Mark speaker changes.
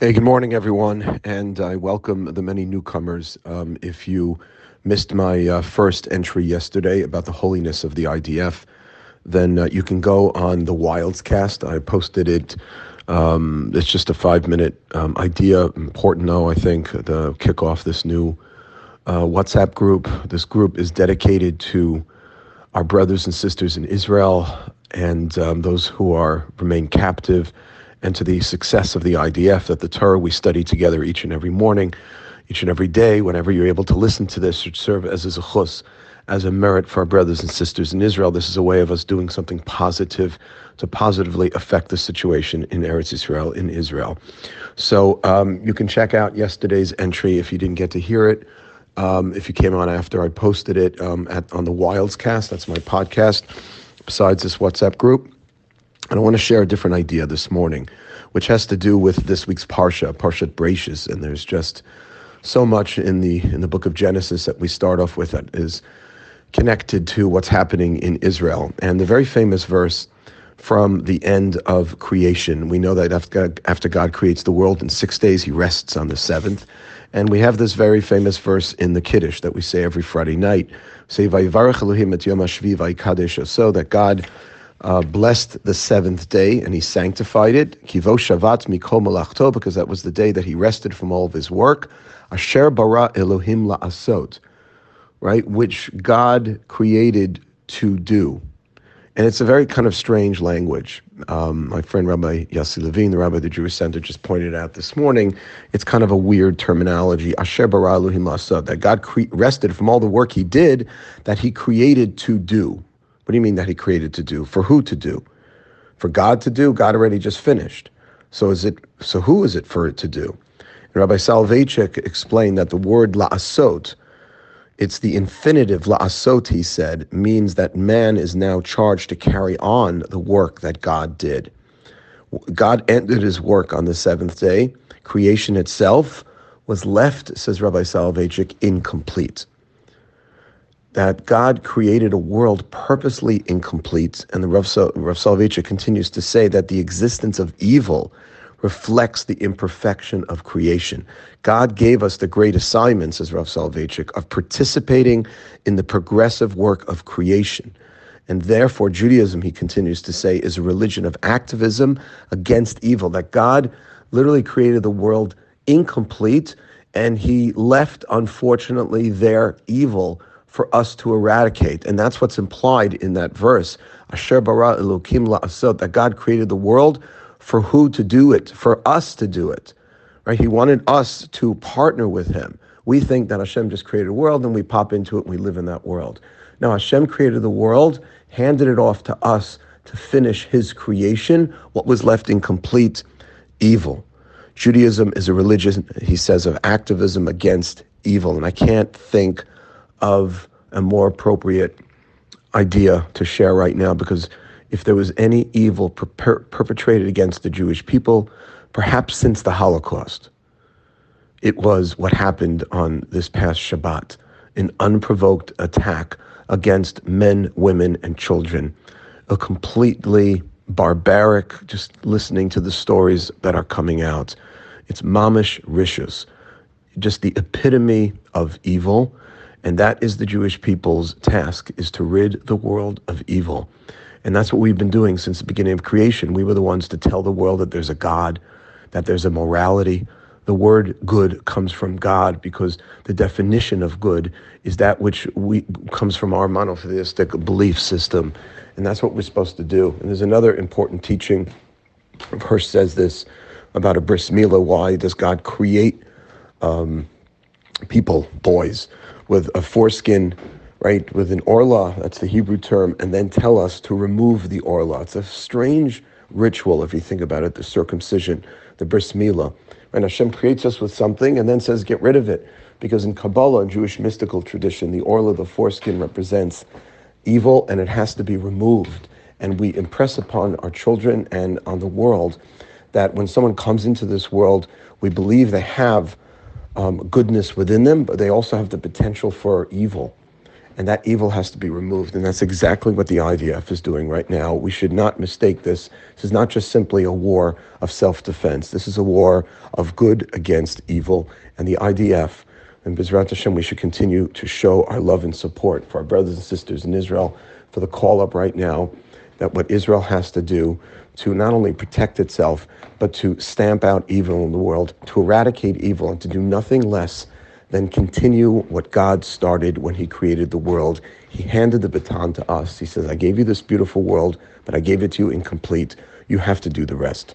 Speaker 1: Hey, good morning, everyone, and I welcome the many newcomers. Um, if you missed my uh, first entry yesterday about the holiness of the IDF, then uh, you can go on the Wildscast. I posted it. Um, it's just a five minute um, idea, important though, I think, to kick off this new uh, WhatsApp group. This group is dedicated to our brothers and sisters in Israel and um, those who are remain captive and to the success of the IDF that the Torah we study together each and every morning, each and every day, whenever you're able to listen to this, should serve as a zechus, as a merit for our brothers and sisters in Israel. This is a way of us doing something positive to positively affect the situation in Eretz Israel, in Israel. So um, you can check out yesterday's entry if you didn't get to hear it. Um, if you came on after I posted it um, at, on the Wildscast, that's my podcast, besides this WhatsApp group. And I want to share a different idea this morning, which has to do with this week's Parsha, Parshat Bereishis. And there's just so much in the in the book of Genesis that we start off with that is connected to what's happening in Israel. And the very famous verse from the end of creation. We know that after, after God creates the world in six days, he rests on the seventh. And we have this very famous verse in the Kiddush that we say every Friday night. Say, Vayivarech Elohim et Yom HaShvi so that God uh, blessed the seventh day and he sanctified it. Kivo Shavat Mikol Malachto, because that was the day that he rested from all of his work. Asher bara Elohim la'asot, right? Which God created to do. And it's a very kind of strange language. Um, my friend Rabbi Yossi Levine, the rabbi of the Jewish Center, just pointed out this morning. It's kind of a weird terminology. Asher bara Elohim la'asot, that God cre- rested from all the work he did that he created to do. What do you mean that he created to do? For who to do? For God to do? God already just finished. So is it so who is it for it to do? And Rabbi Soloveitchik explained that the word la'asot, it's the infinitive la'asot, he said, means that man is now charged to carry on the work that God did. God ended his work on the seventh day. Creation itself was left, says Rabbi Soloveitchik, incomplete that God created a world purposely incomplete. And the Rav, Soloveitchik continues to say that the existence of evil reflects the imperfection of creation. God gave us the great assignment, says Rav Soloveitchik, of participating in the progressive work of creation. And therefore, Judaism, he continues to say, is a religion of activism against evil, that God literally created the world incomplete and he left, unfortunately, their evil for us to eradicate. And that's what's implied in that verse. Asher bara Elokim la'asot, that God created the world for who to do it, for us to do it. Right? He wanted us to partner with him. We think that Hashem just created a world and we pop into it and we live in that world. Now Hashem created the world, handed it off to us to finish his creation, what was left incomplete, evil. Judaism is a religion, he says, of activism against evil. And I can't think of a more appropriate idea to share right now because if there was any evil per- perpetrated against the Jewish people, perhaps since the Holocaust, it was what happened on this past Shabbat an unprovoked attack against men, women, and children. A completely barbaric, just listening to the stories that are coming out. It's mamish rishus, just the epitome of evil and that is the Jewish people's task, is to rid the world of evil. And that's what we've been doing since the beginning of creation. We were the ones to tell the world that there's a God, that there's a morality. The word good comes from God because the definition of good is that which we comes from our monotheistic belief system. And that's what we're supposed to do. And there's another important teaching. Verse says this about a bris milah. Why does God create um, people, boys? with a foreskin, right, with an orla, that's the Hebrew term, and then tell us to remove the orla. It's a strange ritual if you think about it, the circumcision, the bris milah. And Hashem creates us with something and then says, get rid of it. Because in Kabbalah, in Jewish mystical tradition, the orla, the foreskin, represents evil and it has to be removed. And we impress upon our children and on the world that when someone comes into this world, we believe they have um, goodness within them, but they also have the potential for evil. and that evil has to be removed. And that's exactly what the IDF is doing right now. We should not mistake this. This is not just simply a war of self defense, this is a war of good against evil. And the IDF, and Bezrat Hashem, we should continue to show our love and support for our brothers and sisters in Israel for the call up right now that what Israel has to do to not only protect itself, but to stamp out evil in the world, to eradicate evil, and to do nothing less than continue what God started when He created the world. He handed the baton to us. He says, I gave you this beautiful world, but I gave it to you incomplete. You have to do the rest.